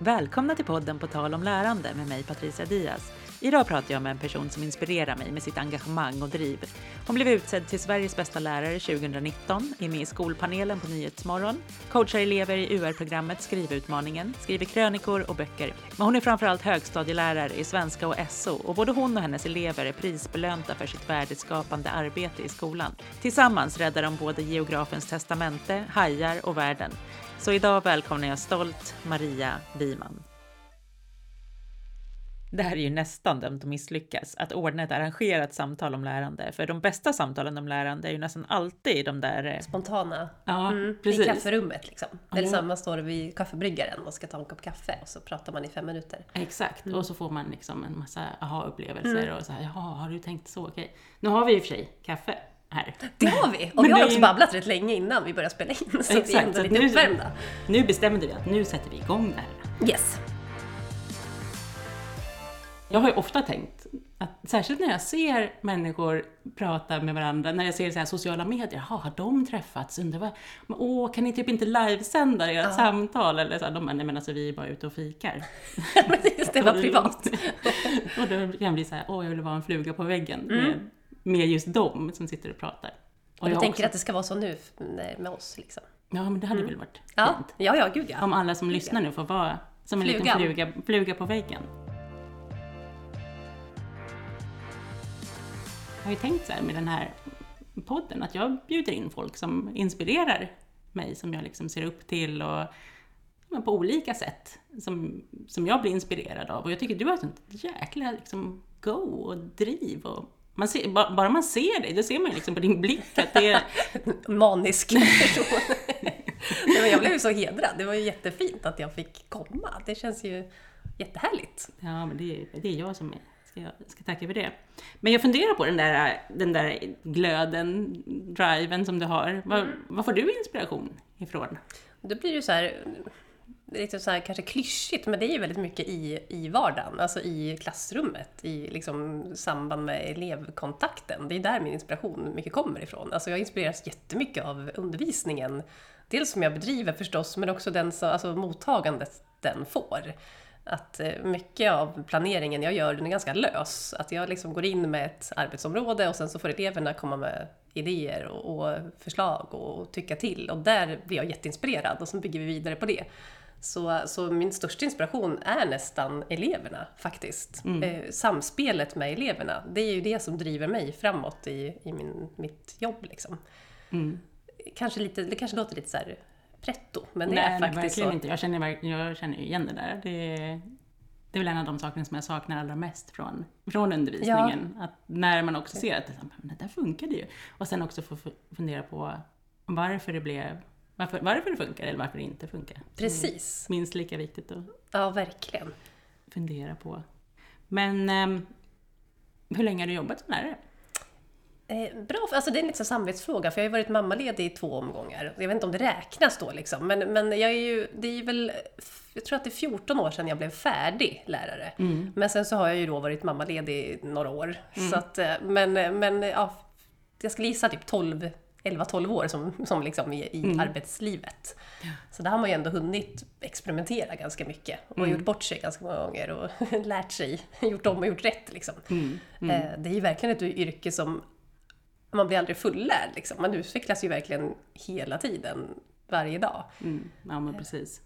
Välkomna till podden På tal om lärande med mig Patricia Diaz. Idag pratar jag med en person som inspirerar mig med sitt engagemang och driv. Hon blev utsedd till Sveriges bästa lärare 2019, är med i skolpanelen på Nyhetsmorgon, coachar elever i UR-programmet Skrivutmaningen, skriver krönikor och böcker. Men hon är framförallt högstadielärare i svenska och SO och både hon och hennes elever är prisbelönta för sitt värdeskapande arbete i skolan. Tillsammans räddar de både geografens testamente, hajar och världen. Så idag välkomnar jag stolt Maria Wiman. Det här är ju nästan dömt att misslyckas, att ordna ett arrangerat samtal om lärande. För de bästa samtalen om lärande är ju nästan alltid de där... eh, Spontana. Ja, Mm, precis. I kafferummet liksom. Eller Ja. så man står vid kaffebryggaren och ska ta en kopp kaffe och så pratar man i fem minuter. Exakt, Mm. och så får man liksom en massa aha-upplevelser och så här, jaha, har du tänkt så? Okej. Nu har vi i och för sig kaffe här. Det har vi! Och Men vi har också ju- babblat rätt länge innan vi började spela in. Så vi är Exakt, ändå lite nu- uppvärmda. Nu bestämde vi att nu sätter vi igång det här. Yes. Jag har ju ofta tänkt, att, särskilt när jag ser människor prata med varandra, när jag ser så här sociala medier, "Jaha, har de träffats? Undrar vad, men, åh, kan ni typ inte livesända ert samtal? Eller så här, de bara, nej men alltså vi är bara ute och fikar. Precis, det var privat. och då kan jag bli så här, åh jag vill vara en fluga på väggen Mm. Med, just dem som sitter och pratar. Och Och du jag tänker också, att det ska vara så nu med oss liksom? Ja men det hade väl varit Ja, fint. ja, ja gud ja. Om alla som lyssnar nu får vara som en Flugan. liten fluga, fluga på väggen. Jag har ju tänkt så här med den här podden, att jag bjuder in folk som inspirerar mig, som jag liksom ser upp till och men på olika sätt som, som jag blir inspirerad av. Och jag tycker du har ett sånt jäkla liksom, go och driv. Och man ser, ba- bara man ser dig, då ser man ju liksom på din blick att det är... Manisk person. Nej, men jag blev ju så hedrad. Det var ju jättefint att jag fick komma. Det känns ju jättehärligt. Ja, men det är, det är jag som är, jag ska tacka för det. Men jag funderar på den där, den där glöden, driven som du har. Var, var får du inspiration ifrån? Då blir det så här, liksom så här kanske klyschigt, men det är ju väldigt mycket i, i vardagen, alltså i klassrummet, i liksom samband med elevkontakten. Det är där min inspiration mycket kommer ifrån. Alltså jag inspireras jättemycket av undervisningen, dels som jag bedriver förstås, men också den, så- alltså mottagandet den får. Att eh, mycket av planeringen jag gör, den är ganska lös. Att jag liksom går in med ett arbetsområde och sen så får eleverna komma med idéer och, och förslag och tycka till. Och där blir jag jätteinspirerad och sen bygger vi vidare på det. Så, så min största inspiration är nästan eleverna faktiskt. Eh, samspelet med eleverna, det är ju det som driver mig framåt i, i min, mitt jobb. Liksom. Mm. Kanske lite, det kanske låter lite så här pretto, men det Nej, är nej, faktiskt verkligen så. inte. Jag känner, jag känner igen det där. Det, är- det är väl en av de sakerna som jag saknar allra mest från, från undervisningen. Att när man också ser att det, men där funkade ju. Och sen också få fu- fundera på varför det blev varför, varför det funkar eller varför det inte funkar. Precis. Minst lika viktigt att Ja, verkligen. fundera på. Men ehm, hur länge har du jobbat som lärare? Eh, bra, alltså det är en liten samvetsfråga, för jag har ju varit mammaledig i två omgångar. Jag vet inte om det räknas då liksom, men, men jag är ju, det är väl, jag tror att det är 14 år sedan jag blev färdig lärare. Men sen så har jag ju då varit mammaledig i några år. Så att, eh, men, men ja, jag skulle gissa typ 12, 11-12 år som, som liksom i, i arbetslivet. Så där har man ju ändå hunnit experimentera ganska mycket och gjort bort sig ganska många gånger och lärt sig, gjort om och gjort rätt liksom. Eh, Det är ju verkligen ett yrke som man blir aldrig fullärd liksom. Man utvecklas ju verkligen hela tiden, varje dag. Mm, ja, men precis.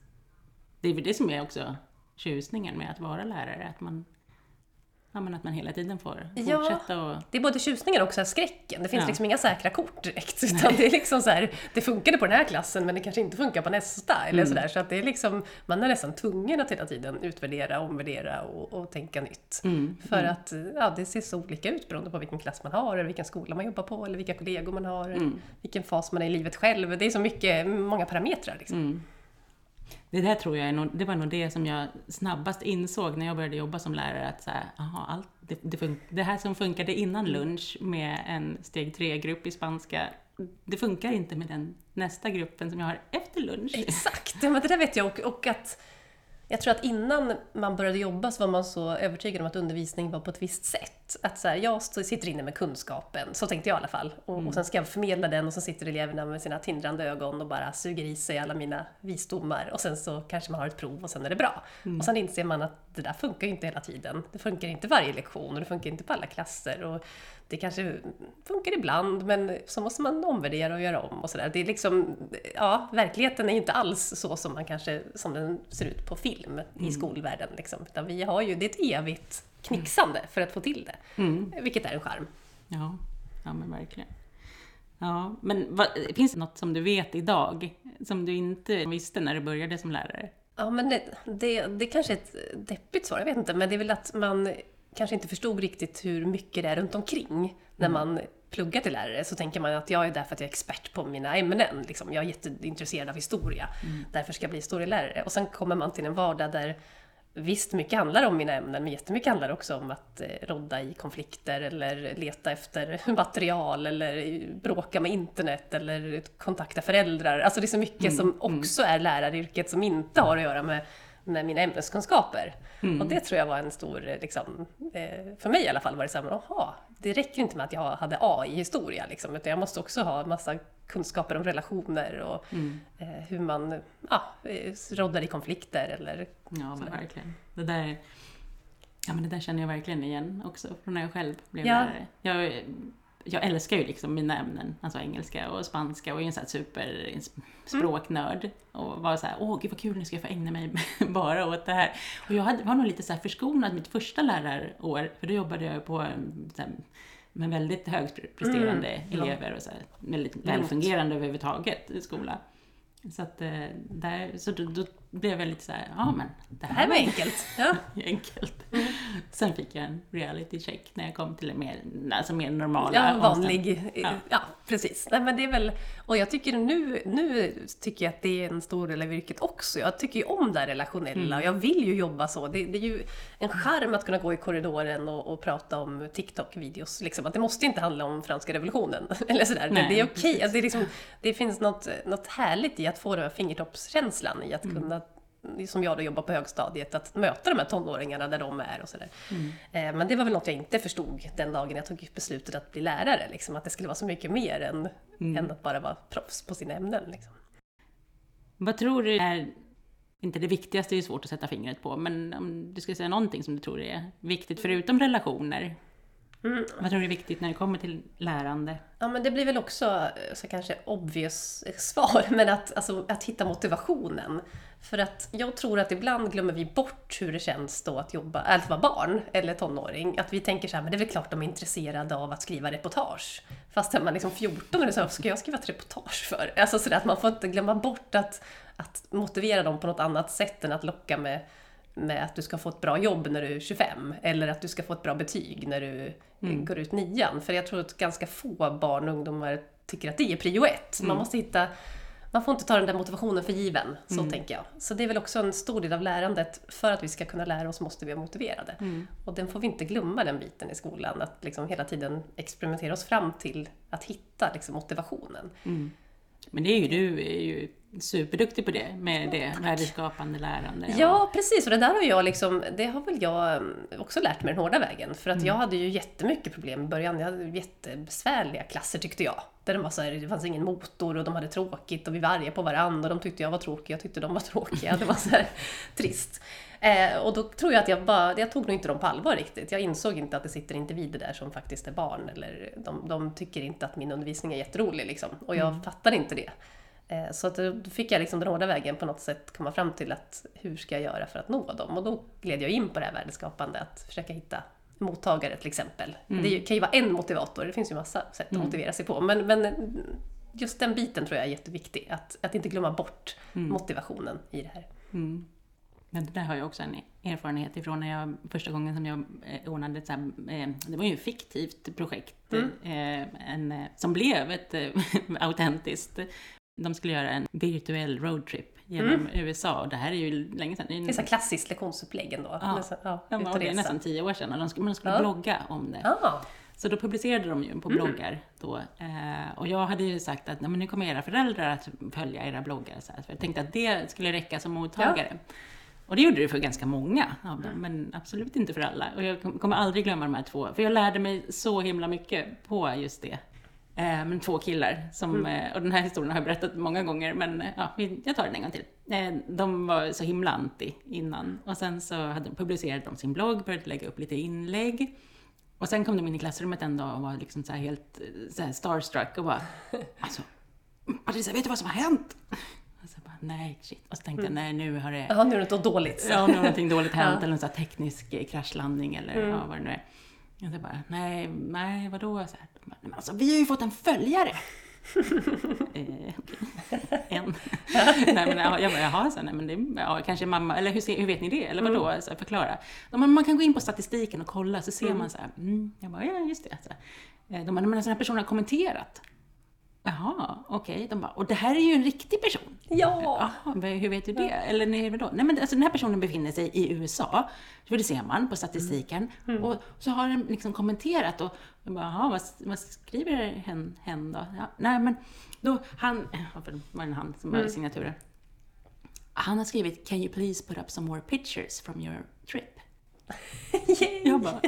Det är väl det som är också tjusningen med att vara lärare, att man, ja, men att man hela tiden får Ja. fortsätta och... Det är både tjusningen och också skräcken. Det finns Ja. liksom inga säkra kort direkt. Utan det är liksom så här, det funkade på den här klassen men det kanske inte funkar på nästa. Eller så där. Så att det är liksom, man är nästan tvungen att hela tiden utvärdera, omvärdera och, och tänka nytt. Mm, För att ja, det ser så olika ut beroende på vilken klass man har, eller vilken skola man jobbar på, eller vilka kollegor man har, Mm. vilken fas man är i livet själv. Det är så mycket, många parametrar. Liksom. Det där tror jag är nog, det var nog det som jag snabbast insåg när jag började jobba som lärare, att så här, aha, allt, det, det, fun- det här som funkade innan lunch med en steg 3-grupp i spanska, det funkar inte med den nästa gruppen som jag har efter lunch. Exakt, ja, men det där vet jag och, och att jag tror att innan man började jobba så var man så övertygad om att undervisning var på ett visst sätt. Att så här, jag sitter inne med kunskapen, så tänkte jag i alla fall. Och, mm. och sen ska jag förmedla den och så sitter eleverna med sina tindrande ögon och bara suger i sig alla mina visdomar. Och sen så kanske man har ett prov och sen är det bra. Mm. Och sen inser man att det där funkar ju inte hela tiden. Det funkar inte varje lektion och det funkar inte på alla klasser. Och det kanske funkar ibland, men så måste man omvärdera och göra om och sådär. Det är liksom, ja, verkligheten är inte alls så som man kanske, som den ser ut på film mm. i skolvärlden. Liksom. Utan vi har ju, det är ett evigt knixande för att få till det. Mm. Vilket är en charm. Ja, ja men verkligen. Ja, men vad, finns det något som du vet idag, som du inte visste när du började som lärare? Ja, men det, det, det kanske är ett deppigt svar, jag vet inte, men det är väl att man kanske inte förstod riktigt hur mycket det är runt omkring när mm. man pluggar till lärare så tänker man att jag är där för att jag är expert på mina ämnen. Liksom. Jag är jätteintresserad av historia, mm. därför ska jag bli historielärare. Och sen kommer man till en vardag där Visst, mycket handlar om mina ämnen, men jättemycket handlar också om att eh, rodda i konflikter eller leta efter material eller bråka med internet eller kontakta föräldrar. Alltså det är så mycket mm, som mm. också är läraryrket som inte har att göra med med mina ämneskunskaper. Mm. Och det tror jag var en stor, eh, liksom, eh, för mig i alla fall, var det såhär, jaha, det räcker inte med att jag hade A i historia, liksom, utan jag måste också ha massa kunskaper om relationer och mm. eh, hur man ja, roddar i konflikter eller Ja, men verkligen. Det där, ja, men det där känner jag verkligen igen också från när jag själv blev ja. lärare. Jag, jag älskar ju liksom mina ämnen, alltså engelska och spanska och är en sån här super språknörd. Och var så här, åh gud vad kul, nu ska jag få ägna mig bara åt det här. Och jag hade, var nog lite så här förskonad mitt första lärarår, för då jobbade jag på så här, med väldigt högpresterande mm. elever och så här, väldigt välfungerande överhuvudtaget i skolan. Så, att, eh, där, så då, då blev jag lite såhär, ja men det här, var enkelt. Ja. enkelt. Mm. Sen fick jag en reality check när jag kom till en mer, alltså mer normala Ja, vanlig. Ja. ja, precis. Nej, men det är väl, och jag tycker nu, nu tycker jag att det är en stor del av yrket också. Jag tycker ju om det här relationella och mm. jag vill ju jobba så. Det, det, är ju en charm att kunna gå i korridoren och, och prata om TikTok-videos. Liksom. Att det måste inte handla om franska revolutionen. eller sådär. Nej, det är okej. Okay. Alltså, det, liksom, det finns något, något härligt i att få den här fingertoppskänslan i att mm. kunna som jag då jobbar på högstadiet, att möta de här tonåringarna där de är och sådär. Mm. Eh, men det var väl något jag inte förstod den dagen jag tog beslutet att bli lärare, liksom, att det skulle vara så mycket mer än, mm. än att bara vara proffs på sina ämnen. Liksom. Vad tror du är, inte det viktigaste är ju svårt att sätta fingret på, men om du ska säga någonting som du tror är viktigt förutom relationer? Mm. Vad tror du är viktigt när det kommer till lärande? Ja, men det blir väl också eh, så kanske obvious svar, men att, alltså, att hitta motivationen. För att jag tror att ibland glömmer vi bort hur det känns då att jobba, att vara barn eller tonåring. Att vi tänker så här, men det är väl klart de är intresserade av att skriva reportage. Fast är man liksom 14 och så här, ska jag skriva ett reportage för? Alltså sådär att man får inte glömma bort att, att motivera dem på något annat sätt än att locka med, med att du ska få ett bra jobb när du är 25. Eller att du ska få ett bra betyg när du mm. går ut nian. För jag tror att ganska få barn och ungdomar tycker att det är prio ett. Man mm. måste hitta man får inte ta den där motivationen för given, så mm. tänker jag. Så det är väl också en stor del av lärandet. För att vi ska kunna lära oss måste vi vara motiverade. Mm. Och den får vi inte glömma, den biten i skolan. Att liksom hela tiden experimentera oss fram till att hitta liksom motivationen. Mm. Men det är ju du är ju superduktig på det, med det värdeskapande lärande. Ja, precis. Och det där har jag liksom, det har väl jag mm, också lärt mig den hårda vägen. För att mm. jag hade ju jättemycket problem i början. Jag hade jättebesvärliga klasser tyckte jag. Där de var så här, det fanns ingen motor och de hade tråkigt och vi var arga på varandra och de tyckte jag var tråkig, jag tyckte de var tråkiga. Det var så här trist. Eh, och då tror jag att jag bara, jag tog nog inte dem på allvar riktigt. Jag insåg inte att det sitter individer där som faktiskt är barn. Eller de, de tycker inte att min undervisning är jätterolig liksom. Och jag mm. fattar inte det. Eh, så att då fick jag liksom den hårda vägen på något sätt komma fram till att hur ska jag göra för att nå dem? Och då gled jag in på det här värdeskapande, att försöka hitta mottagare till exempel. Mm. Det kan ju vara en motivator, det finns ju massa sätt att mm. motivera sig på. Men, men just den biten tror jag är jätteviktig, att, att inte glömma bort mm. motivationen i det här. Men det där har jag också en erfarenhet ifrån när jag, första gången som jag eh, ordnade ett så här, eh, det var ju ett fiktivt projekt, mm. en, som blev ett autentiskt de skulle göra en virtuell roadtrip genom mm. USA och det här är ju länge sedan. Det är, ett klassiskt lektionsupplägg ändå. Ja, nästan, ja, ja det är nästan tio år sedan och de skulle, man skulle ja. blogga om det. Ah. Så då publicerade de ju på mm. bloggar då. Eh, och jag hade ju sagt att nu kommer era föräldrar att följa era bloggar. Så här. För jag tänkte att det skulle räcka som mottagare. Ja. Och det gjorde det för ganska många av dem, men absolut inte för alla. Och jag kom- kommer aldrig glömma de här två, för jag lärde mig så himla mycket på just det. Eh, men två killar, som, eh, och den här historien har jag berättat många gånger, men eh, ja, jag tar den en gång till. De var så himla anti innan, och sen så hade, publicerade de sin blogg, började lägga upp lite inlägg. Och sen kom de in i klassrummet en dag och var liksom så helt så starstruck och bara alltså, Patricia, vet du vad som har hänt? Så nej, shit. Och så tänkte jag, nej, nu har det Jaha, nu är det något dåligt. Så. Ja, om någonting dåligt hänt Ja. eller en sån teknisk kraschlandning eller ja, vad det nu är. Så bara, nej, nej, vadå? Så här, de bara, "Nej, men alltså, vi har ju fått en följare! eh. En. nej, men ja, jag bara, jaha, så, nej, men det, ja, kanske mamma, eller hur, hur vet ni det? Eller vadå? Så här, förklara. De man kan gå in på statistiken och kolla, så ser man så här, mm, jag bara, ja, just det. Så. Eh, De bara, men en sån här person har kommenterat. Jaha, okej. De bara, och det här är ju en riktig person. Ja! Men hur vet du det? Eller nej, vadå? Nej, men alltså, den här personen befinner sig i USA, för det ser man på statistiken. Och så har den liksom kommenterat och jag bara, jaha, vad, vad skriver hen, hen då? Ja, nej, men då, han, varför var det han som var signaturen? Han har skrivit “Can you please put up some more pictures from your trip?” Jag bara,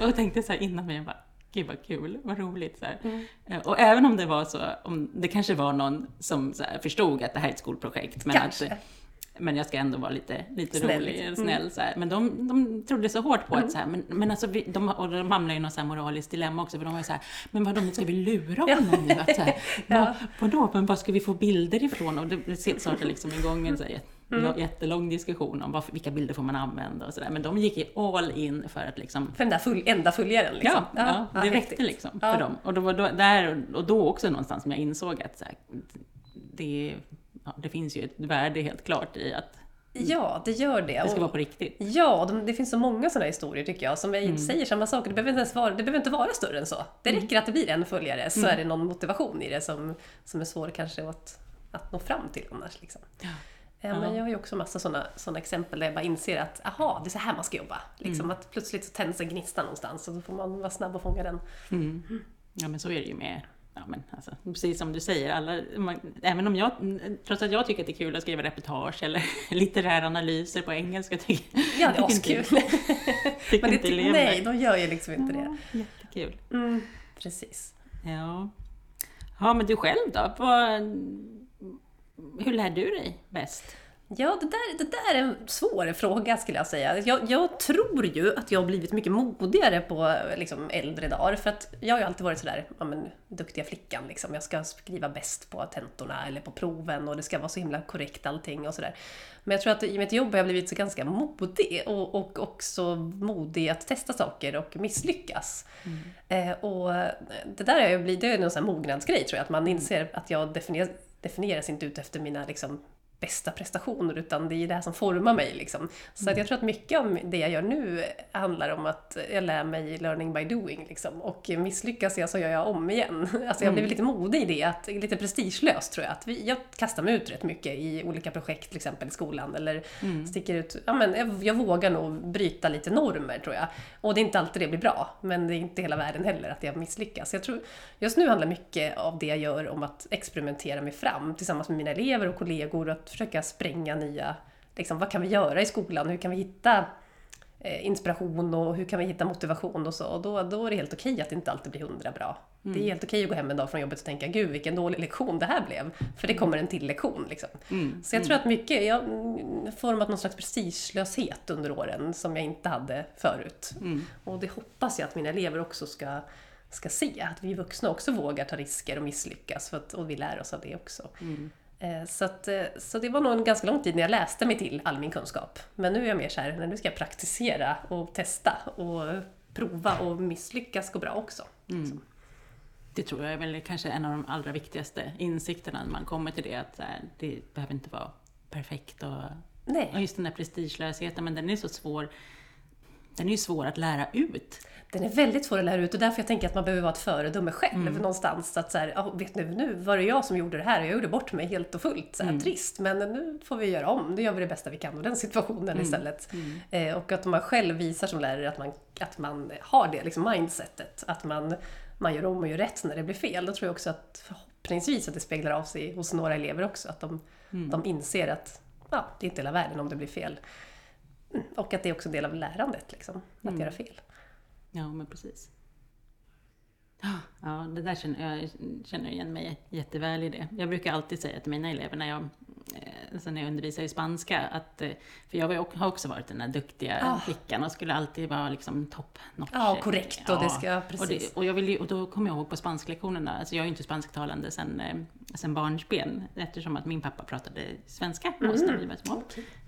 och tänkte så här innan mig, jag bara, gud vad kul, vad roligt. Så här. Eh, Och även om det var så, om det kanske var någon som så här, förstod att det här är ett skolprojekt, men, att, men jag ska ändå vara lite, lite Snäll. rolig, Mm. snäll. Så här. Men de, de trodde så hårt på att så här, men, men alltså, vi, de, och de hamnade i något så här moraliskt dilemma också, för de var så här, men vadå, ska vi lura honom nu? Att, så här, Ja. vad, vadå, men vad ska vi få bilder ifrån? Och det startade liksom igång en så här, Mm. jättelång diskussion om vad, vilka bilder får man använda och sådär. Men de gick ju all in för att liksom För den där full, enda följaren liksom. Ja, ja, det räckte häftigt. liksom Ja. för dem. Och, då var då, där, och då också någonstans som jag insåg att här, det, ja, det finns ju ett värde helt klart i att Ja, det gör det. det ska vara på riktigt. Ja, de, det finns så många sådana historier tycker jag som Mm. säger samma sak. Det behöver, inte ens vara, det behöver inte vara större än så. Det räcker att det blir en följare så Mm. är det någon motivation i det som, som är svår kanske att, att nå fram till annars. Liksom. Ja. Ja, men jag har ju också massa sådana såna exempel där jag bara inser att aha, det är så här man ska jobba. Liksom Mm. att plötsligt så tänds en gnista någonstans och då får man vara snabb och fånga den. Mm. Ja men så är det ju med Ja, men alltså, precis som du säger, alla, man, även om jag, trots att jag tycker att det är kul att skriva reportage eller litterära analyser på engelska, tycker, Ja, det är askul. Men det, inte nej, de gör ju liksom inte det. Ja, jättekul. Mm, precis. Ja. ja, men du själv då? Vad, hur lär du dig bäst? Ja, det där, det där är en svår fråga skulle jag säga. Jag, jag tror ju att jag har blivit mycket modigare på liksom, äldre dagar. För att jag har ju alltid varit sådär, ja men, duktiga flickan liksom. Jag ska skriva bäst på tentorna eller på proven och det ska vara så himla korrekt allting och sådär. Men jag tror att i mitt jobb har jag blivit så ganska modig och, och också modig att testa saker och misslyckas. Eh, och det där har ju blivit, det är någon sån här mognadsgrej tror jag, att man inser att jag definier, definieras inte ut efter mina liksom, bästa prestationer utan det är det här som formar mig. Liksom. Så att jag tror att mycket av det jag gör nu handlar om att jag lär mig learning by doing. Liksom. Och misslyckas jag så gör jag om igen. Alltså jag har blivit lite modig i det, att, lite prestigelöst tror jag. Att vi, jag kastar mig ut rätt mycket i olika projekt till exempel i skolan eller sticker ut. Ja, men jag, jag vågar nog bryta lite normer tror jag. Och det är inte alltid det blir bra, men det är inte hela världen heller att jag misslyckas. Jag tror, just nu handlar mycket av det jag gör om att experimentera mig fram tillsammans med mina elever och kollegor och att försöka spränga nya, liksom, vad kan vi göra i skolan? Hur kan vi hitta eh, inspiration och hur kan vi hitta motivation och så. Och då, då är det helt okej att det inte alltid blir hundra bra. Det är helt okej att gå hem en dag från jobbet och tänka gud vilken dålig lektion det här blev. För det kommer en till lektion. Liksom. Mm. Så jag tror att mycket, jag har format någon slags prestigelöshet under åren som jag inte hade förut. Mm. Och det hoppas jag att mina elever också ska, ska se, att vi vuxna också vågar ta risker och misslyckas för att, och vi lär oss av det också. Mm. Eh, Så, att, eh, så det var nog en ganska lång tid när jag läste mig till all min kunskap. Men nu är jag mer så här, nej, nu ska jag praktisera och testa och prova och misslyckas går bra också. Mm. Det tror jag är väl kanske en av de allra viktigaste insikterna när man kommer till det, att det behöver inte vara perfekt och, och just den där prestigelösheten, men den är så svår, den är ju svår att lära ut. den är väldigt svår att lära ut och därför jag tänker att man behöver vara ett föredöme själv någonstans. Att så här, "Ja, vet nu, nu var det jag som gjorde det här och jag gjorde bort mig helt och fullt. Så här, Trist, men nu får vi göra om. Nu gör vi det bästa vi kan av den situationen istället. Eh, och att man själv visar som lärare att man, att man har det liksom mindsetet. Att man, man gör om och gör rätt när det blir fel. Då tror jag också att förhoppningsvis att det speglar av sig hos några elever också. Att de, de inser att ja, det är inte hela världen om det blir fel. Mm, Och att det är också en del av lärandet, liksom, att göra fel. Ja, men precis. Ja, det där känner jag känner igen mig jätteväl i det. Jag brukar alltid säga till mina elever när jag, alltså när jag undervisar i spanska, att, eh, för jag var har också varit den där duktiga Ah. flickan och skulle alltid vara liksom top notch. Ja, korrekt, och det ska- och, precis. det, och, jag vill och då kommer jag ihåg på spansklektionerna, alltså jag är ju inte spansktalande sen, eh, sen barnsben, eftersom att min pappa pratade svenska oss när vi var små.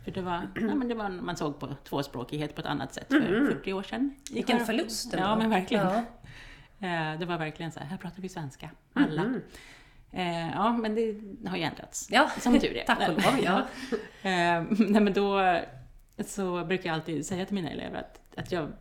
För det var, ja, men det var, man såg på tvåspråkighet på ett annat sätt för 40 år sedan. Vilken förlust ändå. Ja, men verkligen. Ja. Eh, Det var verkligen så här, här pratar vi svenska, alla. Eh, Ja, men det har ju ändrats. Ja, Som tur är. tack och lov, ja. Eh, Nej, men då så brukar jag alltid säga till mina elever att, att jag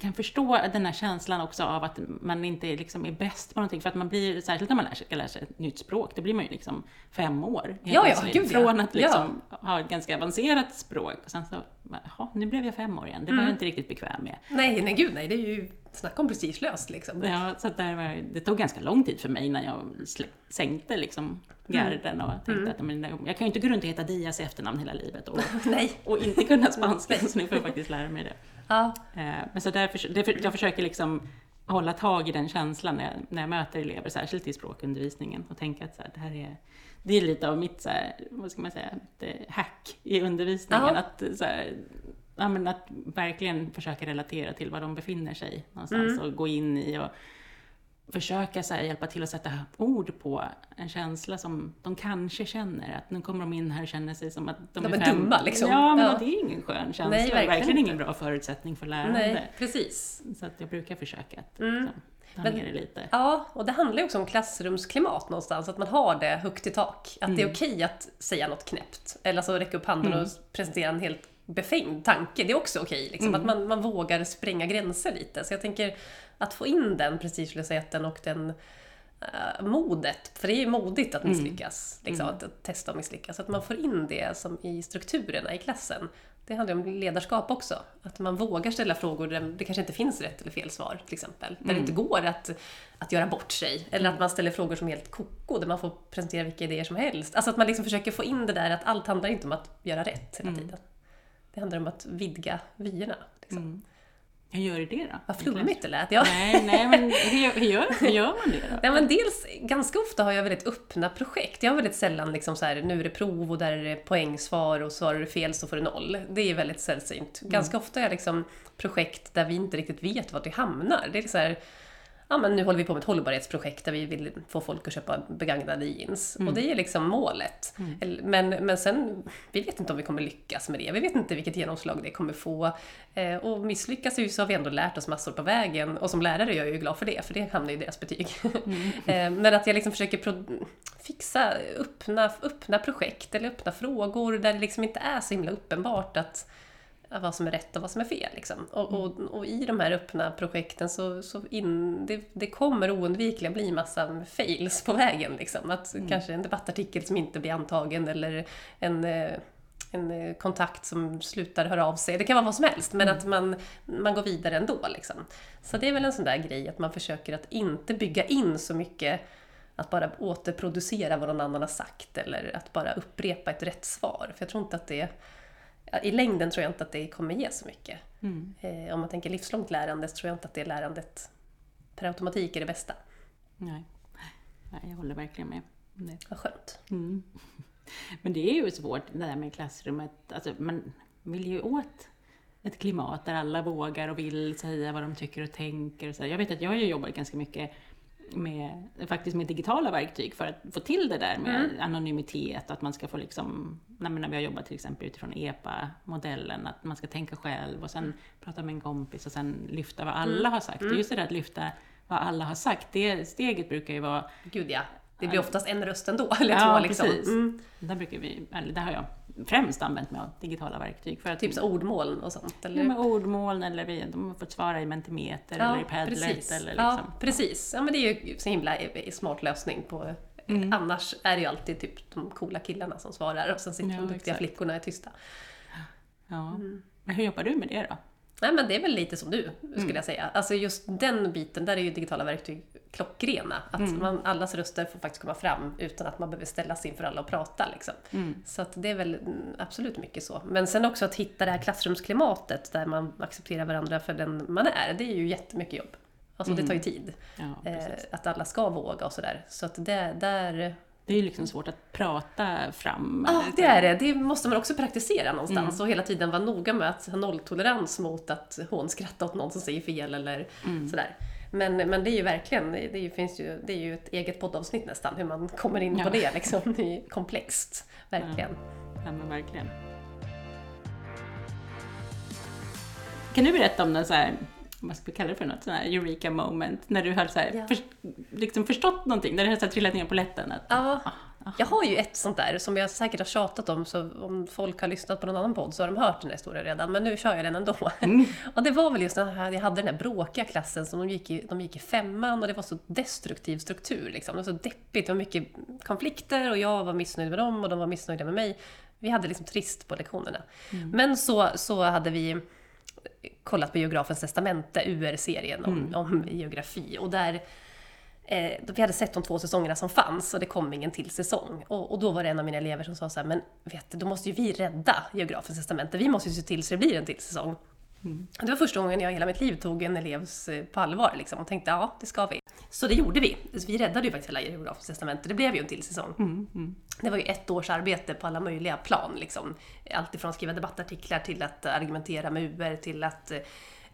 kan förstå den här känslan också av att man inte liksom är bäst på någonting. För att man blir, särskilt när man lär sig, lära sig ett nytt språk, då blir man ju liksom fem år. Ja, ja, gud, ja. Från att liksom ha ett ganska avancerat språk och sen så, jaha, nu blev jag fem år igen. Det var Mm. jag inte riktigt bekväm med. Nej, nej gud nej, det är ju snacka om prestigelöst liksom. Ja, så att där var, det tog ganska lång tid för mig innan jag sänkte liksom garden och tänkte att men, jag kan ju inte gå runt och heta Diaz i efternamn hela livet och, Nej. och inte kunna spanska, så nu får jag faktiskt lära mig det. Ja, Eh, Men så därför, därför, jag försöker liksom hålla tag i den känslan när jag, när jag möter elever, särskilt i språkundervisningen, och tänka att så här, det här är, det är lite av mitt så här, vad ska man säga, hack i undervisningen. Ja. Att, så här, ja, men att verkligen försöka relatera till var de befinner sig någonstans och gå in i och försöka så här, hjälpa till att sätta ord på en känsla som de kanske känner. Att nu kommer de in här och känner sig som att de, De är fem- dumma, liksom. Ja, men Ja. det är ingen skön känsla. Nej, verkligen verkligen ingen bra förutsättning för lärande. nej, precis. Så att jag brukar försöka att Mm. liksom, ta Men- ner det lite. Ja, och det handlar ju också om klassrumsklimat någonstans, att man har det högt i tak. Att det är okej att säga något knäppt, eller alltså räcka upp handen och presentera en helt befängd tanke. Det är också okej, liksom, att man, man vågar spränga gränser lite. Så jag tänker att få in den prestigelösheten och den eh, modet, för det är ju modigt att misslyckas, liksom, att, att testa och misslyckas. Att man får in det som i strukturerna i klassen. Det handlar om ledarskap också. Att man vågar ställa frågor där det kanske inte finns rätt eller fel svar, till exempel. Där det inte går att, att göra bort sig. Eller att man ställer frågor som är helt koko, där man får presentera vilka idéer som helst. Alltså att man liksom försöker få in det där att allt handlar inte om att göra rätt hela tiden. Det handlar om att vidga vyerna. Liksom. Hur gör du det då? Vad flummigt det lät. Ja. Nej, nej, men hur, gör, hur gör man det då? Nej, men dels, ganska ofta har jag väldigt öppna projekt. Jag har väldigt sällan liksom så här, nu är det prov och där är det poängsvar och svarar du fel så får du noll. Det är väldigt sällsynt. Ganska ofta är det liksom projekt där vi inte riktigt vet vart vi hamnar. Det är så här, ja men nu håller vi på med ett hållbarhetsprojekt där vi vill få folk att köpa begagnade jeans. Och det är liksom målet. Eller- Men, men sen, vi vet inte om vi kommer lyckas med det. Vi vet inte vilket genomslag det kommer få. Eh, och misslyckas vi så har vi ändå lärt oss massor på vägen. Och som lärare är jag ju glad för det, för det hamnar i deras betyg. eh, men att jag liksom försöker fixa öppna, öppna projekt eller öppna frågor där det liksom inte är så himla uppenbart att vad som är rätt och vad som är fel. Liksom. Och, och, och i de här öppna projekten så, så in, det, det kommer oundvikligen bli massa fails på vägen. Liksom. Att Kanske en debattartikel som inte blir antagen eller en, eh, en eh, kontakt som slutar höra av sig. Det kan vara vad som helst, men att man, man går vidare ändå. Liksom. Så det är väl en sån där grej att man försöker att inte bygga in så mycket att bara återproducera vad någon annan har sagt eller att bara upprepa ett rätt svar. För jag tror inte att det I längden tror jag inte att det kommer ge så mycket. Mm. Eh, om man tänker livslångt lärande så tror jag inte att det lärandet per automatik är det bästa. Nej. Nej, jag håller verkligen med. det. Vad skönt. Mm. Men det är ju svårt det där med klassrummet. Alltså, man vill ju åt ett klimat där alla vågar och vill säga vad de tycker och tänker. Och så. Jag vet att jag har jobbat ganska mycket med, faktiskt med digitala verktyg för att få till det där med anonymitet, att man ska få liksom, när vi har jobbat till exempel utifrån EPA-modellen, att man ska tänka själv och sen prata med en kompis och sen lyfta vad alla har sagt. Just det där att lyfta vad alla har sagt, det steget brukar ju vara Gud ja, det blir oftast en röst ändå, eller Ja, två liksom. precis. Mm. Där, brukar vi, eller där har jag främst använt mig av digitala verktyg. För att, Typ så ordmål och sånt, eller? ja, med ordmål eller vi, de har fått svara i Mentimeter eller i Padlet. precis. Eller Ja, liksom. precis. Ja, men det är ju så himla eh, smart lösning på... Mm. Annars är det ju alltid typ de coola killarna som svarar och sen sitter Ja, de duktiga exakt. flickorna är tysta. Ja. Mm. Men hur jobbar du med det då? Nej men det är väl lite som du, skulle jag säga. Alltså just den biten, där är ju digitala verktyg klockrena. Att man, allas röster får faktiskt komma fram utan att man behöver ställa sig inför alla och prata. Liksom. Så att det är väl mm, absolut mycket så. Men sen också att hitta det här klassrumsklimatet där man accepterar varandra för den man är, det är ju jättemycket jobb. Alltså det tar ju tid. Ja, Eh, att alla ska våga och sådär. Så att det, där... Det är ju liksom svårt att prata fram. Ja, det är det. Det måste man också praktisera någonstans och hela tiden vara noga med att ha nolltolerans mot att hånskratta åt någon som säger fel eller sådär. Men, men det är ju verkligen, det, är ju, finns ju, det är ju ett eget poddavsnitt nästan, hur man kommer in på Ja. det liksom. Det är komplext, verkligen. Ja, men verkligen. Kan du berätta om någon så här, ska vi kalla det för något, sån här eureka moment, när du har så här, Ja. för, liksom förstått någonting, när det har så trillat ner på lätten? Att, Ja, ah, jag har ju ett sånt där som jag säkert har tjatat om, så om folk har lyssnat på någon annan podd så har de hört den här historien redan, men nu kör jag den ändå. Och det var väl just den här, jag hade den här bråkiga klassen som de gick i, de gick i femman och det var så destruktiv struktur liksom. Det var så deppigt, det var mycket konflikter och jag var missnöjd med dem och de var missnöjda med mig. Vi hade liksom trist på lektionerna. Men så, så hade vi kollat på Geografens testamente, UR-serien om, om geografi. Och där, eh, vi hade sett de två säsongerna som fanns och det kom ingen till säsong. Och, och då var det en av mina elever som sa så här, men vet du, då måste ju vi rädda Geografens testamente. Vi måste ju se till så det blir en till säsong. Det var första gången jag i hela mitt liv tog en elevs eh, på allvar liksom, och tänkte ja, det ska vi. Så det gjorde vi. Så vi räddade ju faktiskt hela Geografens testamente. Det blev ju en till säsong. Det var ju ett års arbete på alla möjliga plan. Liksom. Allt ifrån att skriva debattartiklar till att argumentera med UR till att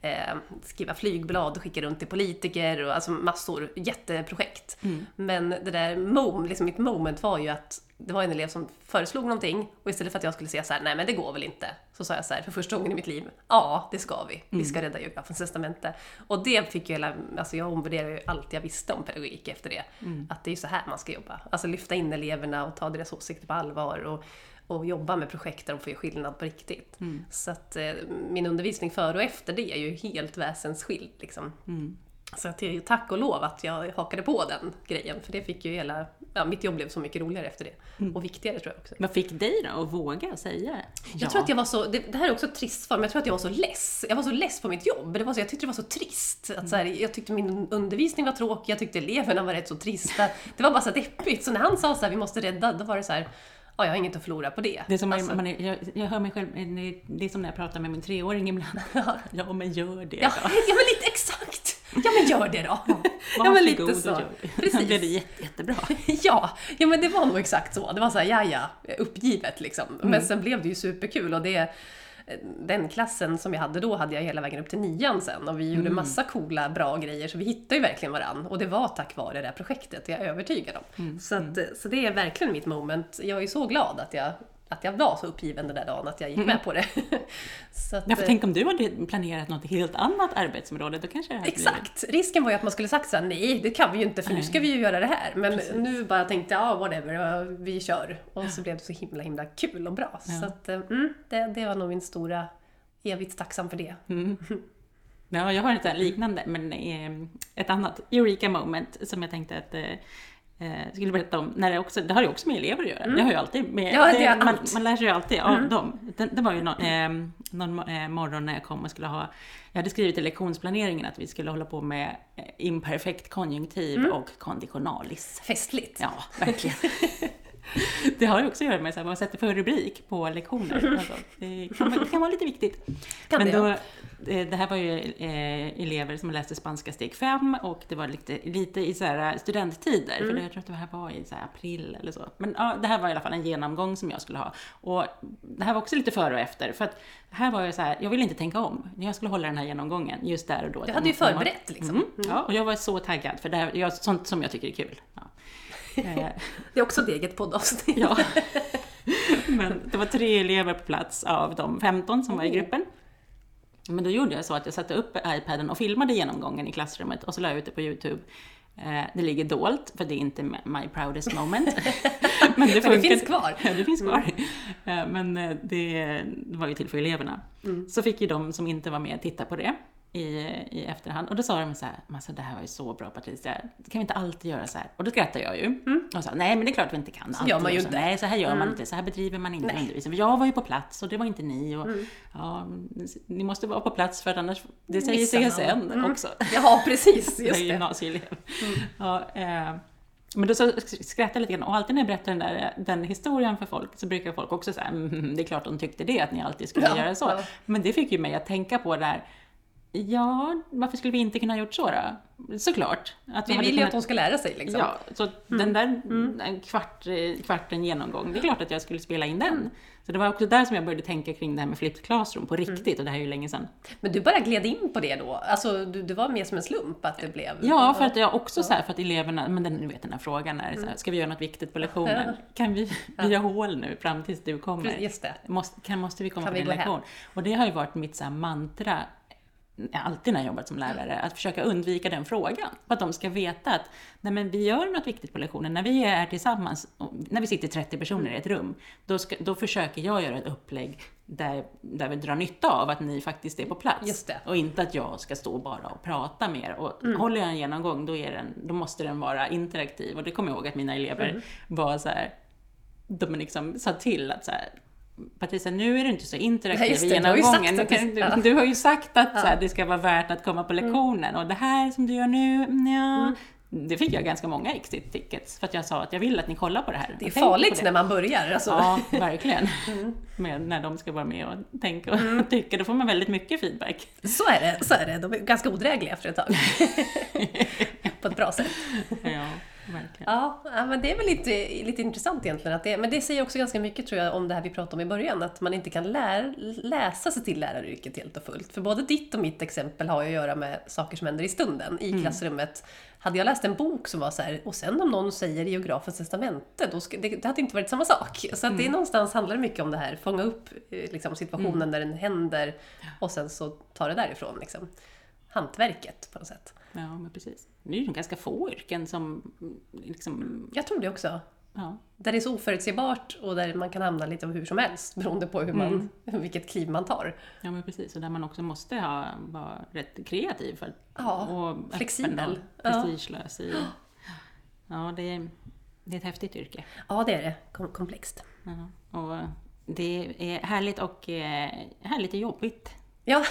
eh, skriva flygblad och skicka runt till politiker och alltså massor, jätteprojekt. Men det där mom, liksom mitt moment var ju att det var en elev som föreslog någonting och istället för att jag skulle säga så här, nej men det går väl inte, så sa jag så här för första gången i mitt liv, ja det ska vi, vi ska rädda geografens testamente. Och det fick ju hela, alltså jag omvärderar ju allt jag visste om pedagogik efter det. Att det är så här man ska jobba, alltså lyfta in eleverna och ta deras åsikter på allvar och och jobba med projekt där de får göra skillnad på riktigt. Så att eh, min undervisning före och efter det är ju helt väsensskild. Liksom. Så att det är ju tack och lov att jag hakade på den grejen, för det fick ju hela... Ja, mitt jobb blev så mycket roligare efter det. Och viktigare tror jag också. Vad fick dig då att våga säga Jag tror att jag var så, det, det här är också trist svar, men jag tror att jag var så less. Jag var så less på mitt jobb. Det var så, jag tyckte det var så trist. Att så här, jag tyckte min undervisning var tråkig, jag tyckte eleverna var rätt så trista. Det var bara så deppigt. Så när han sa så här, vi måste rädda, då var det så här, ja, jag har inget att förlora på det. Det är som Alltså, man är, jag, jag hör mig själv, det är som när jag pratar med min treåring ibland. ja men gör det ja, då. ja, men lite exakt! Ja, men gör det då! ja, men lite så. det. Precis. Det jätte, jättebra. Ja, ja men det var nog exakt så. Det var så här, ja, ja, uppgivet liksom. Men sen blev det ju superkul och det den klassen som jag hade då hade jag hela vägen upp till nian sen och vi gjorde massa coola, bra grejer så vi hittade ju verkligen varann och det var tack vare det här projektet, det är jag övertygad om. Så, att, så det är verkligen mitt moment. Jag är så glad att jag, att jag var så uppgiven den där dagen att jag gick med på det. så att, Ja, för tänk om du hade planerat något helt annat arbetsområde, då kanske det hade blivit... Exakt! Risken var ju att man skulle sagt såhär, nej det kan vi ju inte för nu ska vi ju göra det här. Men nu bara tänkte jag, ja whatever, ja, vi kör. Och så blev det så himla himla kul och bra. Så att, eh, mm, det, det var nog min stora, evigt tacksam för det. Ja, jag har ett liknande, men eh, ett annat Eureka moment som jag tänkte att eh, skulle berätta om. När det, också, det har ju också med elever att göra. Det har ju alltid med, Mm. Ja, det man, allt. Mm. man lär sig ju alltid av dem. Det, det var ju nå, eh, någon eh, morgon när jag kom och skulle ha, jag hade skrivit i lektionsplaneringen att vi skulle hålla på med eh, imperfekt konjunktiv Mm. och konditionalis. Festligt! Ja, verkligen. Det har ju också att göra med vad man sätter för rubrik på lektioner. Alltså, det, kan, det kan vara lite viktigt. Kan Men det, då, eh, det här var ju eh, elever som läste spanska steg 5 och det var lite, lite i så här studenttider, för det, jag tror att det här var i så april eller så. Men ja, det här var i alla fall en genomgång som jag skulle ha. Och det här var också lite före och efter, för att här var jag så här, jag ville inte tänka om när jag skulle hålla den här genomgången just där och då. Du hade ju förberett liksom. Mm. Ja, och jag var så taggad, för det här, jag, sånt som jag tycker är kul. Ja. Det är också ett eget poddavsnitt. Ja. Men det var tre elever på plats av de 15 som var i gruppen. Men då gjorde jag så att jag satte upp iPaden och filmade genomgången i klassrummet och så la jag ut det på YouTube. Eh, Det ligger dolt, för det är inte my proudest moment. Men det, det finns kvar. Ja, det finns kvar. Eh, Men eh, det, var ju till för eleverna. Så fick ju de som inte var med titta på det. I, i efterhand. Och då sa de så här, alltså, det här var ju så bra Patricia, kan vi inte alltid göra så här? Och då skrattade jag ju. Och sa, nej men det är klart vi inte kan. Så gör man ju inte. Nej, så här gör man inte, så här bedriver man inte undervisning. Jag var ju på plats och det var inte ni. Och, ja, ni måste vara på plats för att annars, det säger. CSN också. Ja, precis. Just det. gymnasieelev. Ja, eh, men då så skrattade jag lite grann och alltid när jag berättar den, där, den historien för folk så brukar folk också säga mm, det är klart de tyckte det, att ni alltid skulle Ja, göra så. ja. Men det fick ju mig att tänka på det här, ja, varför skulle vi inte kunna ha gjort så då? Såklart. Att Vi hade vill ju kunnat- att de ska lära sig liksom. Ja, så den där en kvart, eh, kvarten genomgång, det är klart att jag skulle spela in den. Så det var också där som jag började tänka kring det här med flipped classroom på riktigt, och det här är ju länge sedan. Men du bara gled in på det då? Alltså, du, det var mer som en slump att det blev... Ja, för att jag också så här, för att eleverna, men den, du vet den här frågan är så här, ska vi göra något viktigt på lektionen? Kan vi, vi göra hål nu fram tills du kommer? Just det. Måste, kan, måste vi komma Kan på vi din lektion? Och det har ju varit mitt så här mantra, alltid när jag jobbat som lärare, att försöka undvika den frågan. Att de ska veta att nej men vi gör något viktigt på lektionen, när vi är tillsammans, när vi sitter 30 personer i ett rum, då, ska, då försöker jag göra ett upplägg där, där vi drar nytta av att ni faktiskt är på plats. Och inte att jag ska stå bara och prata med er. Och håller jag en genomgång, då, är den, då måste den vara interaktiv. Och det kommer jag ihåg att mina elever var så här, de liksom sa till att så här, Patricia, nu är du inte så interaktiv Nej, i du genomgången. Du, ja. du, du har ju sagt att så här, det ska vara värt att komma på lektionen. Och det här som du gör nu, ja. Det fick jag ganska många exit-tickets för att jag sa att jag vill att ni kollar på det här. Det är farligt det. när man börjar. Alltså. Ja, verkligen. Med, när de ska vara med och tänka och tycka, då får man väldigt mycket feedback. Så är det, så är det. De är ganska odrägliga efter ett tag. på ett bra sätt. Ja, verkligen. Ja, men det är väl lite, lite intressant egentligen. Att det, men det säger också ganska mycket tror jag om det här vi pratade om i början, att man inte kan lär, läsa sig till läraryrket helt och fullt. För både ditt och mitt exempel har ju att göra med saker som händer i stunden, i klassrummet. Hade jag läst en bok som var så här, och sen om någon säger geografens testamente, då ska, det, det hade inte varit samma sak. Så att det är någonstans handlar det mycket om det här, fånga upp eh, liksom, situationen när den händer och sen så ta det därifrån. Liksom. Hantverket på något sätt. Ja, men precis. Det är ju ganska få yrken som liksom, Jag tror det också. ja, Där det är så oförutsägbart och där man kan hamna lite hur som helst beroende på hur man, vilket kliv man tar. ja men precis. Och där man också måste ha, vara rätt kreativ för Ja, och flexibel. och Ja. prestigelös i... Ja, det är, det är ett häftigt yrke. Ja, det är det. Kom- komplext. Ja, och det är härligt och eh, härligt och jobbigt. Ja,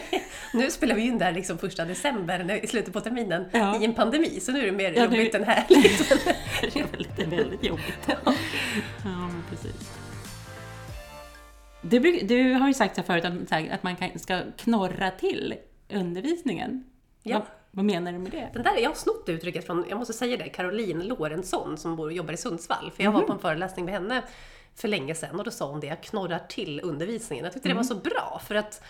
nu spelar vi in det här liksom första december, i slutet på terminen, Ja. i en pandemi, så nu är det mer Ja, nu- jobbigt än härligt. Det är väldigt, väldigt jobbigt. Ja, men precis. Du, du har ju sagt så förut att, så här, att man kan, ska knorra till undervisningen. Ja. Vad, vad menar du med det? Den där, jag har snott det uttrycket från, jag måste säga det, Caroline Lorentzon som bor och jobbar i Sundsvall. För jag var på en föreläsning med henne för länge sedan och då sa hon det, jag knorrar till undervisningen. Jag tyckte det var så bra för att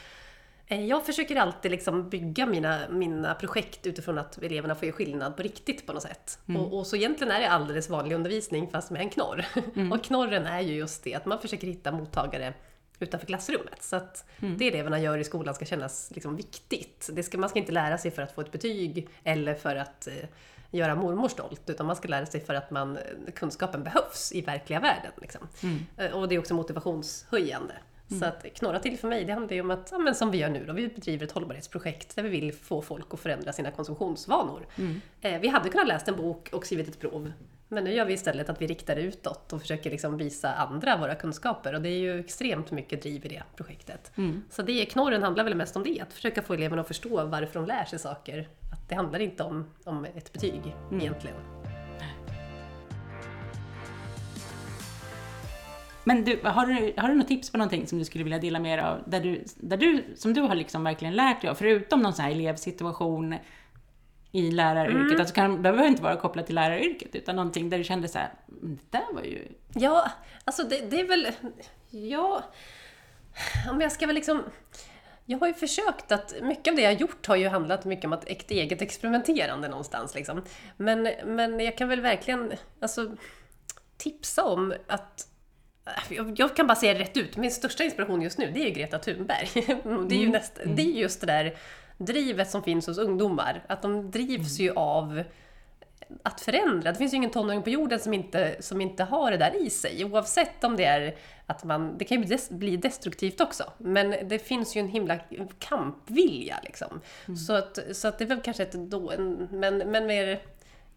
jag försöker alltid liksom bygga mina, mina projekt utifrån att eleverna får göra skillnad på riktigt på något sätt. Och, och så egentligen är det alldeles vanlig undervisning fast med en knorr. Och knorren är ju just det, att man försöker hitta mottagare utanför klassrummet. Så att det eleverna gör i skolan ska kännas liksom viktigt. Det ska, man ska inte lära sig för att få ett betyg eller för att eh, göra mormor stolt, utan man ska lära sig för att man, kunskapen behövs i verkliga världen. Liksom. Eh, Och det är också motivationshöjande. Så att knorra till för mig, det handlar ju om att, ja, men som vi gör nu då, vi bedriver ett hållbarhetsprojekt där vi vill få folk att förändra sina konsumtionsvanor. Eh, Vi hade kunnat läst en bok och skrivit ett prov, men nu gör vi istället att vi riktar utåt och försöker liksom visa andra våra kunskaper och det är ju extremt mycket driv i det projektet. Så det, knorren handlar väl mest om det, att försöka få eleverna att förstå varför de lär sig saker. Att det handlar inte om, om ett betyg egentligen. Men du, har du, har du något tips på någonting som du skulle vilja dela med dig av? Där du, där du, som du har liksom verkligen lärt dig av, förutom någon sån här elevsituation i läraryrket, Mm. alltså kan, det behöver inte vara kopplat till läraryrket, utan någonting där du kände så här, "Mm, det där var ju... Ja, alltså det, det är väl... Ja, om jag ska väl liksom... Jag har ju försökt att... Mycket av det jag gjort har ju handlat mycket om att ett eget experimenterande någonstans. Liksom. Men, men jag kan väl verkligen alltså, tipsa om att... Jag, jag kan bara säga rätt ut, min största inspiration just nu det är ju Greta Thunberg. Det är ju, näst, det är ju just det där drivet som finns hos ungdomar. Att de drivs ju av att förändra. Det finns ju ingen tonåring på jorden som inte, som inte har det där i sig. Oavsett om det är att man, det kan ju bli destruktivt också, men det finns ju en himla kampvilja liksom. Mm. Så, att, så att det är väl kanske ett då, en, men, men mer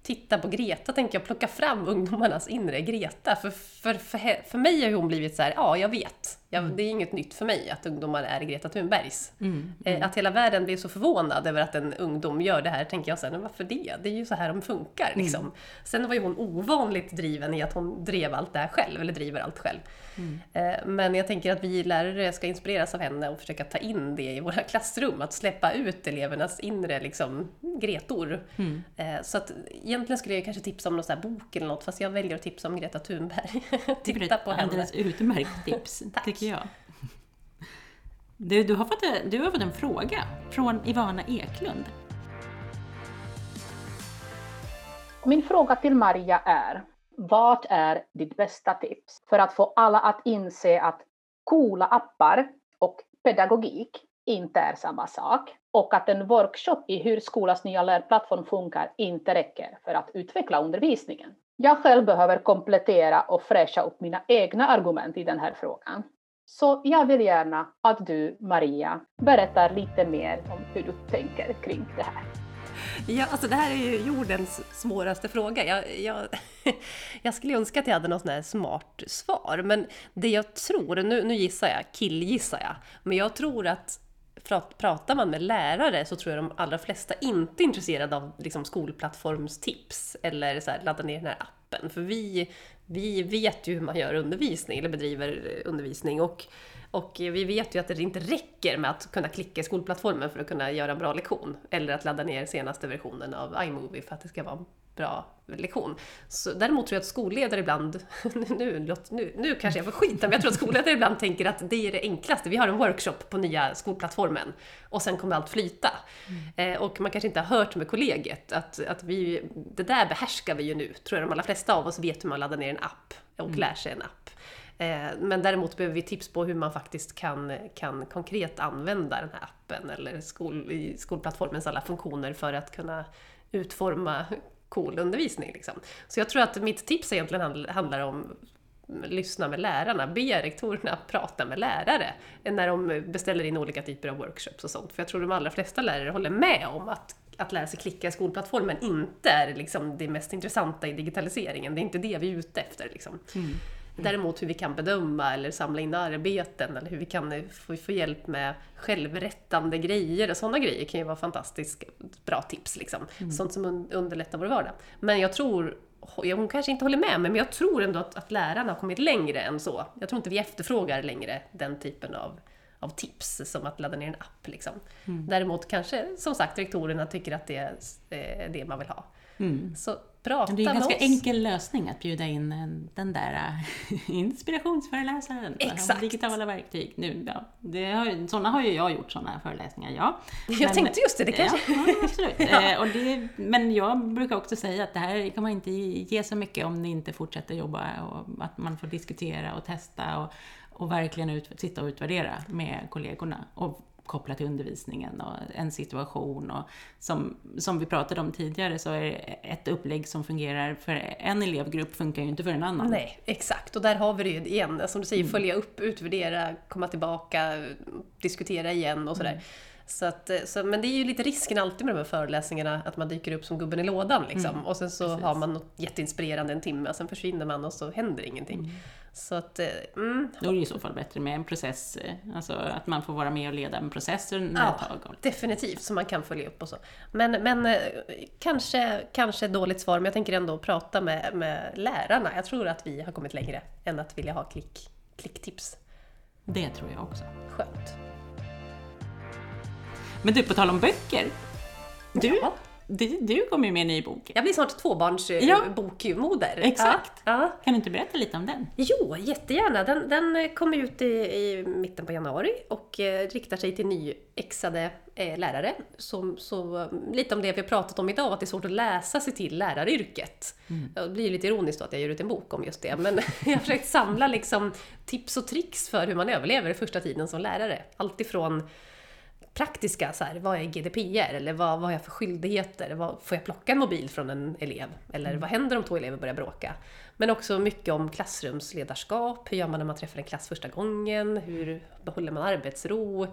titta på Greta, tänker jag, plocka fram ungdomarnas inre Greta. För, för, för, för mig har hon blivit så här, ja, jag vet. Jag, mm. Det är inget nytt för mig att ungdomar är Greta Thunbergs. Mm, mm. Eh, att hela världen blir så förvånad över att en ungdom gör det här, tänker jag men varför det? Det är ju så här de funkar. Mm. Liksom. Sen var ju hon ovanligt driven i att hon drev allt det här själv, eller driver allt själv. Mm. Eh, men jag tänker att vi lärare ska inspireras av henne och försöka ta in det i våra klassrum, att släppa ut elevernas inre liksom, Gretor. Mm. Eh, så att egentligen skulle jag kanske tipsa om någon sån här bok eller något, fast jag väljer att tipsa om Greta Thunberg. Titta på henne. Alldeles utmärkt tips, tycker jag. Du, du, har fått, du har fått en fråga från Ivana Eklund. Min fråga till Maria är, vad är ditt bästa tips för att få alla att inse att coola appar och pedagogik inte är samma sak och att en workshop i hur skolans nya lärplattform funkar inte räcker för att utveckla undervisningen. Jag själv behöver komplettera och fräscha upp mina egna argument i den här frågan. Så jag vill gärna att du, Maria, berättar lite mer om hur du tänker kring det här. Ja, alltså det här är ju jordens svåraste fråga. Jag, jag, jag skulle önska att jag hade något sånt här smart svar, men det jag tror, nu, nu gissar jag, killgissar jag, men jag tror att pratar man med lärare så tror jag de allra flesta inte är intresserade av liksom, skolplattformstips eller så här, ladda ner den här appen. För vi, vi vet ju hur man gör undervisning, eller bedriver undervisning. Och, och vi vet ju att det inte räcker med att kunna klicka i skolplattformen för att kunna göra en bra lektion. Eller att ladda ner senaste versionen av iMovie för att det ska vara bra lektion. Så, däremot tror jag att skolledare ibland, nu, nu, nu kanske jag får skita, men jag tror att skolledare ibland tänker att det är det enklaste. Vi har en workshop på nya skolplattformen och sen kommer allt flyta. Mm. Eh, och man kanske inte har hört med kollegiet att, att vi, det där behärskar vi ju nu. Tror jag de allra flesta av oss vet hur man laddar ner en app och mm. lär sig en app. Eh, men däremot behöver vi tips på hur man faktiskt kan, kan konkret använda den här appen eller skol, skolplattformens alla funktioner för att kunna utforma cool undervisning. Liksom. Så jag tror att mitt tips egentligen handlar om lyssna med lärarna, be rektorerna prata med lärare när de beställer in olika typer av workshops och sånt. För jag tror de allra flesta lärare håller med om att att lära sig klicka i skolplattformen inte är liksom det mest intressanta i digitaliseringen. Det är inte det vi är ute efter. Liksom. Mm. Mm. Däremot hur vi kan bedöma eller samla in arbeten eller hur vi kan eh, få, hjälp med självrättande grejer och sådana grejer kan ju vara fantastiskt bra tips. Liksom. Mm. Sånt som underlättar vår vardag. Men jag tror hon kanske inte håller med mig, men jag tror ändå att, att lärarna har kommit längre än så. Jag tror inte vi efterfrågar längre den typen av, av tips, som att ladda ner en app. Liksom. Mm. Däremot kanske, som sagt, rektorerna tycker att det är eh, det man vill ha. Mm. Så prata Det är en ganska oss. enkel lösning att bjuda in den där äh, inspirationsföreläsaren. Exakt. Digitala verktyg. Nu, ja, det har, sådana har ju jag gjort, sådana föreläsningar, ja. Jag men, tänkte just det, det kanske... Ja, absolut. ja. Eh, och det, men jag brukar också säga att det här kan man inte ge så mycket om ni inte fortsätter jobba och att man får diskutera och testa och, och verkligen ut, sitta och utvärdera med kollegorna. Och kopplat till undervisningen och en situation. Och som, som vi pratade om tidigare så är ett upplägg som fungerar för en elevgrupp funkar ju inte för en annan. Nej, exakt. Och där har vi det ju igen, som du säger, mm. följa upp, utvärdera, komma tillbaka, diskutera igen och sådär. Mm. Så att, så, men det är ju lite risken alltid med de här föreläsningarna, att man dyker upp som gubben i lådan liksom. Mm, och sen så precis. har man något jätteinspirerande en timme, och sen försvinner man och så händer ingenting. Mm. Så att, eh, mm. Då är det i så fall bättre med en process, eh, alltså att man får vara med och leda en process ja, ett tag. definitivt, så man kan följa upp och så. Men, men eh, kanske, kanske dåligt svar, men jag tänker ändå prata med, med lärarna. Jag tror att vi har kommit längre än att vilja ha klick, klicktips. Det tror jag också. Skönt. Men du, på tal om böcker. Du, ja. du, du kommer ju med en ny bok. Jag blir snart tvåbarnsbokmoder. Ja, exakt. Ja. Kan du inte berätta lite om den? Jo, jättegärna. Den, den kommer ut i, i, mitten på januari och eh, riktar sig till nyexade eh, lärare. Så, så, lite om det vi har pratat om idag, att det är svårt att läsa sig till läraryrket. Mm. Det blir lite ironiskt då att jag ger ut en bok om just det, men jag har försökt samla liksom tips och tricks för hur man överlever första tiden som lärare. Alltifrån praktiska, så här, vad är GDPR? Eller vad, vad har jag för skyldigheter? Vad, får jag plocka en mobil från en elev? Eller vad händer om två elever börjar bråka? Men också mycket om klassrumsledarskap. Hur gör man när man träffar en klass första gången? Hur behåller man arbetsro?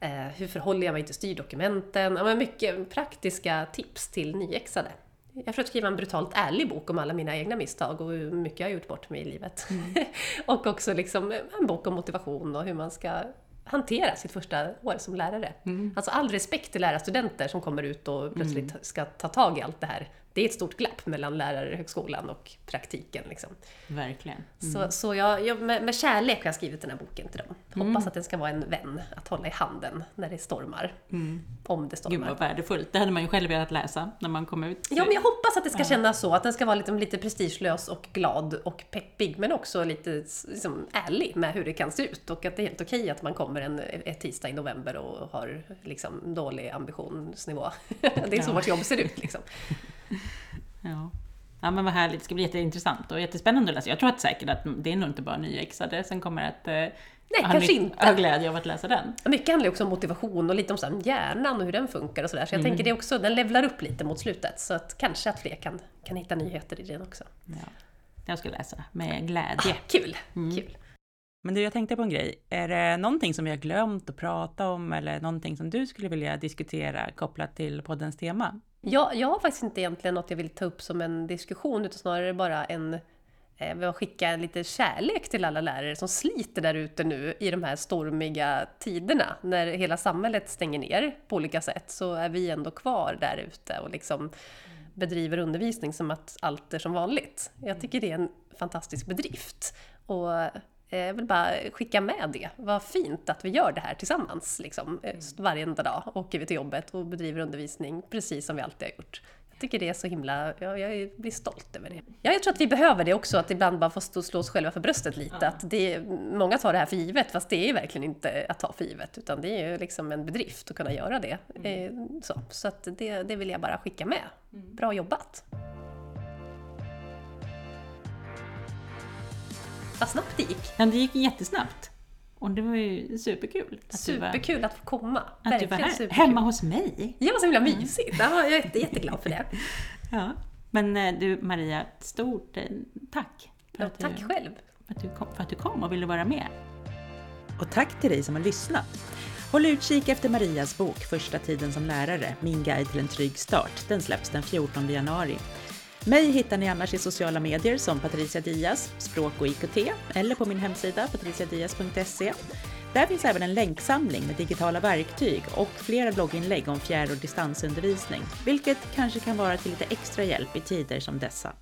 Eh, hur förhåller jag mig till styrdokumenten? Ja, men mycket praktiska tips till nyexade. Jag försöker skriva en brutalt ärlig bok om alla mina egna misstag och hur mycket jag har gjort bort mig i livet. Mm. och också liksom en bok om motivation och hur man ska hantera sitt första år som lärare. Mm. Alltså all respekt till lärarstudenter som kommer ut och plötsligt mm. ska ta tag i allt det här det är ett stort glapp mellan lärarhögskolan och praktiken. Liksom. Verkligen. Mm. Så, så jag, jag, med, med kärlek har jag skrivit den här boken till dem. Hoppas mm. att den ska vara en vän att hålla i handen när det stormar. Mm. Om det stormar. Gud vad värdefullt. Det hade man ju själv velat läsa när man kom ut. Ja, men jag hoppas att det ska kännas så. Att den ska vara lite, lite prestigelös och glad och peppig. Men också lite liksom, ärlig med hur det kan se ut. Och att det är helt okej att man kommer en ett tisdag i november och har liksom, dålig ambitionsnivå. det är så ja. vårt jobb ser ut. Liksom. Ja. Ja men vad härligt, det ska bli jätteintressant och jättespännande att läsa. Jag tror att säkert att det är nog inte bara nyexade som kommer att eh, Nej, ha, kanske inte. ha glädje av att läsa den. Mycket handlar ju också om motivation och lite om så här, hjärnan och hur den funkar och sådär. Så jag mm. tänker det också, den levlar upp lite mot slutet. Så att kanske att fler kan, kan hitta nyheter i den också. Ja. Jag ska läsa med glädje. Ah, kul! Mm. kul. Men du, jag tänkte på en grej. Är det någonting som vi har glömt att prata om eller någonting som du skulle vilja diskutera kopplat till poddens tema? Jag, jag har faktiskt inte egentligen något jag vill ta upp som en diskussion, utan snarare bara en eh, skicka lite kärlek till alla lärare som sliter där ute nu i de här stormiga tiderna. När hela samhället stänger ner på olika sätt så är vi ändå kvar där ute och liksom bedriver undervisning som att allt är som vanligt. Jag tycker det är en fantastisk bedrift. Och jag vill bara skicka med det. Vad fint att vi gör det här tillsammans. Liksom. Eh, mm. Varenda dag åker vi till jobbet och bedriver undervisning precis som vi alltid har gjort. Jag tycker det är så himla... Jag, jag blir stolt över det. Ja, jag tror att vi behöver det också, att ibland bara få slå oss själva för bröstet lite. Ja. Att det, många tar det här för givet, fast det är verkligen inte att ta för givet. Utan det är ju liksom en bedrift att kunna göra det. Mm. Eh, så så att det, det vill jag bara skicka med. Mm. Bra jobbat! Vad snabbt det gick. Ja, det gick jättesnabbt. Och det var ju superkul. Att superkul var, att få komma. Att Verkligen du var här, superkul. hemma hos mig. Ja, så himla mysigt. Ja, jag är jätte, jätteglad för det. Ja. Men eh, du Maria, stort eh, tack. För ja, tack du, själv. För att, du kom, för att du kom och ville vara med. Och tack till dig som har lyssnat. Håll utkik efter Marias bok Första tiden som lärare, min guide till en trygg start. Den släpps den 14 januari. Mig hittar ni annars i sociala medier som Patricia Diaz, språk och IKT, eller på min hemsida patriciadiaz.se. Där finns även en länksamling med digitala verktyg och flera blogginlägg om fjärr och distansundervisning, vilket kanske kan vara till lite extra hjälp i tider som dessa.